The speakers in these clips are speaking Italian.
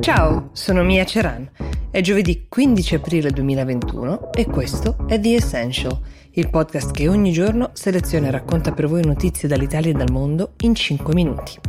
Ciao, sono Mia Ceran. È giovedì 15 aprile 2021 e questo è The Essential, il podcast che ogni giorno seleziona e racconta per voi notizie dall'Italia e dal mondo in 5 minuti.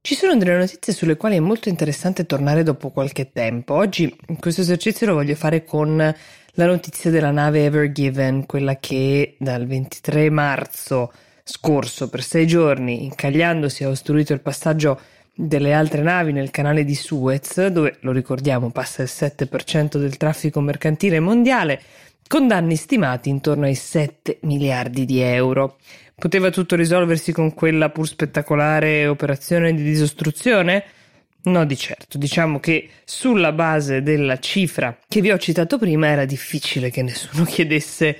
Ci sono delle notizie sulle quali è molto interessante tornare dopo qualche tempo. Oggi questo esercizio lo voglio fare con la notizia della nave Ever Given, quella che dal 23 marzo scorso per sei giorni, incagliandosi, ha ostruito il passaggio delle altre navi nel canale di Suez, dove, lo ricordiamo, passa il 7% del traffico mercantile mondiale, con danni stimati intorno ai 7 miliardi di euro. Poteva tutto risolversi con quella pur spettacolare operazione di disostruzione? No, di certo. Diciamo che sulla base della cifra che vi ho citato prima era difficile che nessuno chiedesse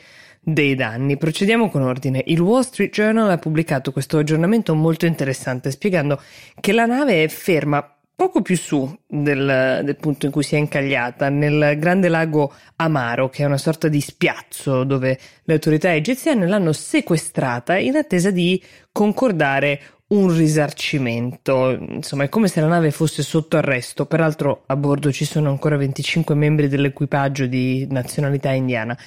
dei danni. Procediamo con ordine. Il Wall Street Journal ha pubblicato questo aggiornamento molto interessante spiegando che la nave è ferma poco più su del, del, punto in cui si è incagliata, nel grande lago Amaro, che è una sorta di spiazzo dove le autorità egiziane l'hanno sequestrata in attesa di concordare un risarcimento. Insomma, è come se la nave fosse sotto arresto. Peraltro a bordo ci sono ancora 25 membri dell'equipaggio di nazionalità indiana.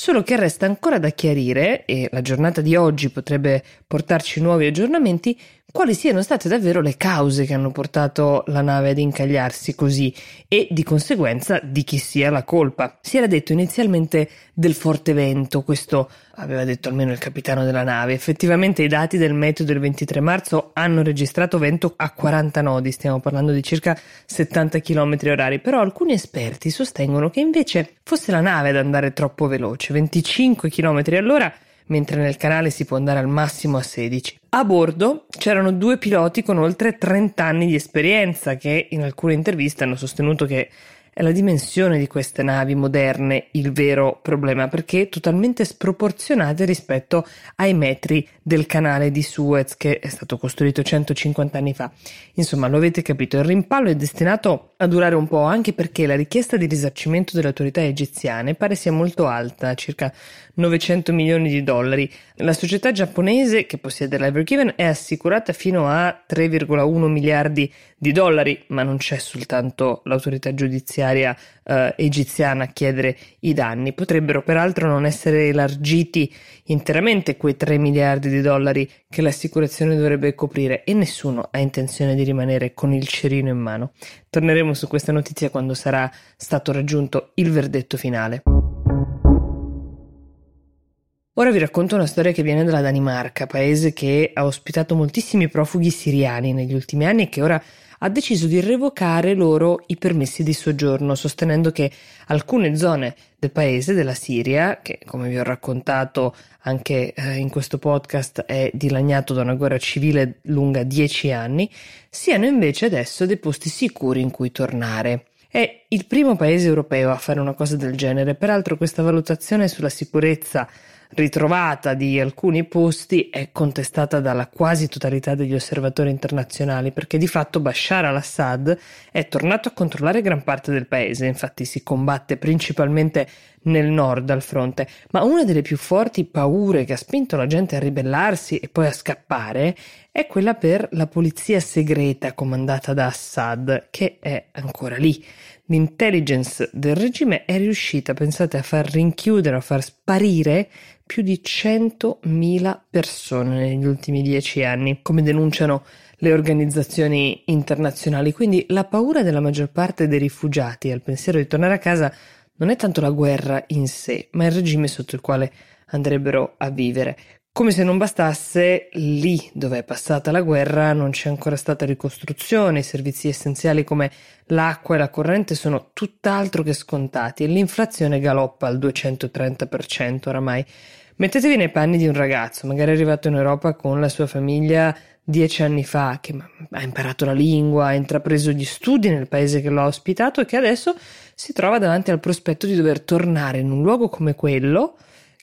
Solo che resta ancora da chiarire, e la giornata di oggi potrebbe portarci nuovi aggiornamenti, quali siano state davvero le cause che hanno portato la nave ad incagliarsi così e di conseguenza di chi sia la colpa. Si era detto inizialmente del forte vento, questo aveva detto almeno il capitano della nave. Effettivamente i dati del meteo del 23 marzo hanno registrato vento a 40 nodi, stiamo parlando di circa 70 km orari, però alcuni esperti sostengono che invece fosse la nave ad andare troppo veloce, 25 km all'ora mentre nel canale si può andare al massimo a 16. A bordo c'erano due piloti con oltre 30 anni di esperienza che in alcune interviste hanno sostenuto che è la dimensione di queste navi moderne il vero problema perché totalmente sproporzionate rispetto ai metri del canale di Suez che è stato costruito 150 anni fa. Insomma, lo avete capito, il rimpallo è destinato a durare un po' anche perché la richiesta di risarcimento delle autorità egiziane pare sia molto alta, circa 900 milioni di dollari. La società giapponese che possiede l'Evergiven è assicurata fino a 3,1 miliardi di dollari, ma non c'è soltanto l'autorità giudiziaria eh, egiziana a chiedere i danni. Potrebbero peraltro non essere elargiti interamente quei 3 miliardi di dollari che l'assicurazione dovrebbe coprire e nessuno ha intenzione di rimanere con il cerino in mano. Torneremo su questa notizia quando sarà stato raggiunto il verdetto finale. Ora vi racconto una storia che viene dalla Danimarca, paese che ha ospitato moltissimi profughi siriani negli ultimi anni e che ora ha deciso di revocare loro i permessi di soggiorno, sostenendo che alcune zone del paese, della Siria, che come vi ho raccontato anche eh, in questo podcast è dilaniato da una guerra civile lunga dieci anni, siano invece adesso dei posti sicuri in cui tornare. È il primo paese europeo a fare una cosa del genere, peraltro questa valutazione sulla sicurezza ritrovata di alcuni posti è contestata dalla quasi totalità degli osservatori internazionali perché di fatto Bashar al-Assad è tornato a controllare gran parte del paese, infatti si combatte principalmente nel nord al fronte, ma una delle più forti paure che ha spinto la gente a ribellarsi e poi a scappare è quella per la polizia segreta comandata da Assad, che è ancora lì. L'intelligence del regime è riuscita, pensate, a far rinchiudere, a far sparire più di 100.000 persone negli ultimi dieci anni, come denunciano le organizzazioni internazionali. Quindi la paura della maggior parte dei rifugiati al pensiero di tornare a casa non è tanto la guerra in sé, ma il regime sotto il quale andrebbero a vivere. Come se non bastasse, lì dove è passata la guerra non c'è ancora stata ricostruzione, i servizi essenziali come l'acqua e la corrente sono tutt'altro che scontati e l'inflazione galoppa al 230% oramai. Mettetevi nei panni di un ragazzo, magari arrivato in Europa con la sua famiglia dieci anni fa, che ha imparato la lingua, ha intrapreso gli studi nel paese che l'ha ospitato e che adesso si trova davanti al prospetto di dover tornare in un luogo come quello,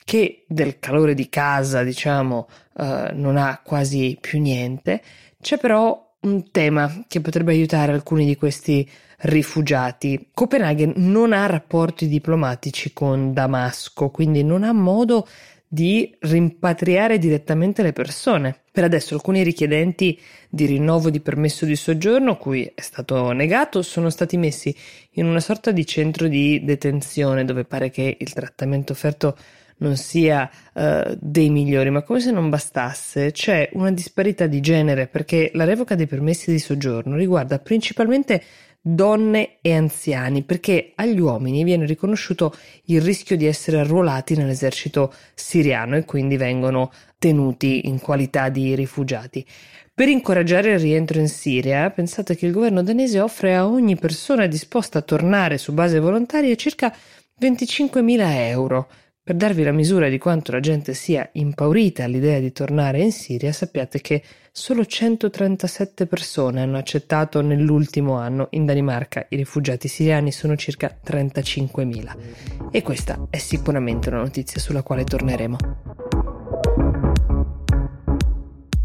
che del calore di casa, diciamo, uh, non ha quasi più niente. C'è però un tema che potrebbe aiutare alcuni di questi rifugiati. Copenaghen non ha rapporti diplomatici con Damasco, quindi non ha modo di rimpatriare direttamente le persone. Per adesso alcuni richiedenti di rinnovo di permesso di soggiorno, cui è stato negato, sono stati messi in una sorta di centro di detenzione dove pare che il trattamento offerto non sia uh, dei migliori, ma come se non bastasse, c'è una disparità di genere perché la revoca dei permessi di soggiorno riguarda principalmente donne e anziani, perché agli uomini viene riconosciuto il rischio di essere arruolati nell'esercito siriano e quindi vengono tenuti in qualità di rifugiati. Per incoraggiare il rientro in Siria, pensate che il governo danese offre a ogni persona disposta a tornare su base volontaria circa 25.000 euro per darvi la misura di quanto la gente sia impaurita all'idea di tornare in Siria, sappiate che solo 137 persone hanno accettato nell'ultimo anno in Danimarca. I rifugiati siriani sono circa 35.000. E questa è sicuramente una notizia sulla quale torneremo.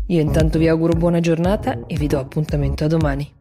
Io intanto vi auguro buona giornata e vi do appuntamento a domani.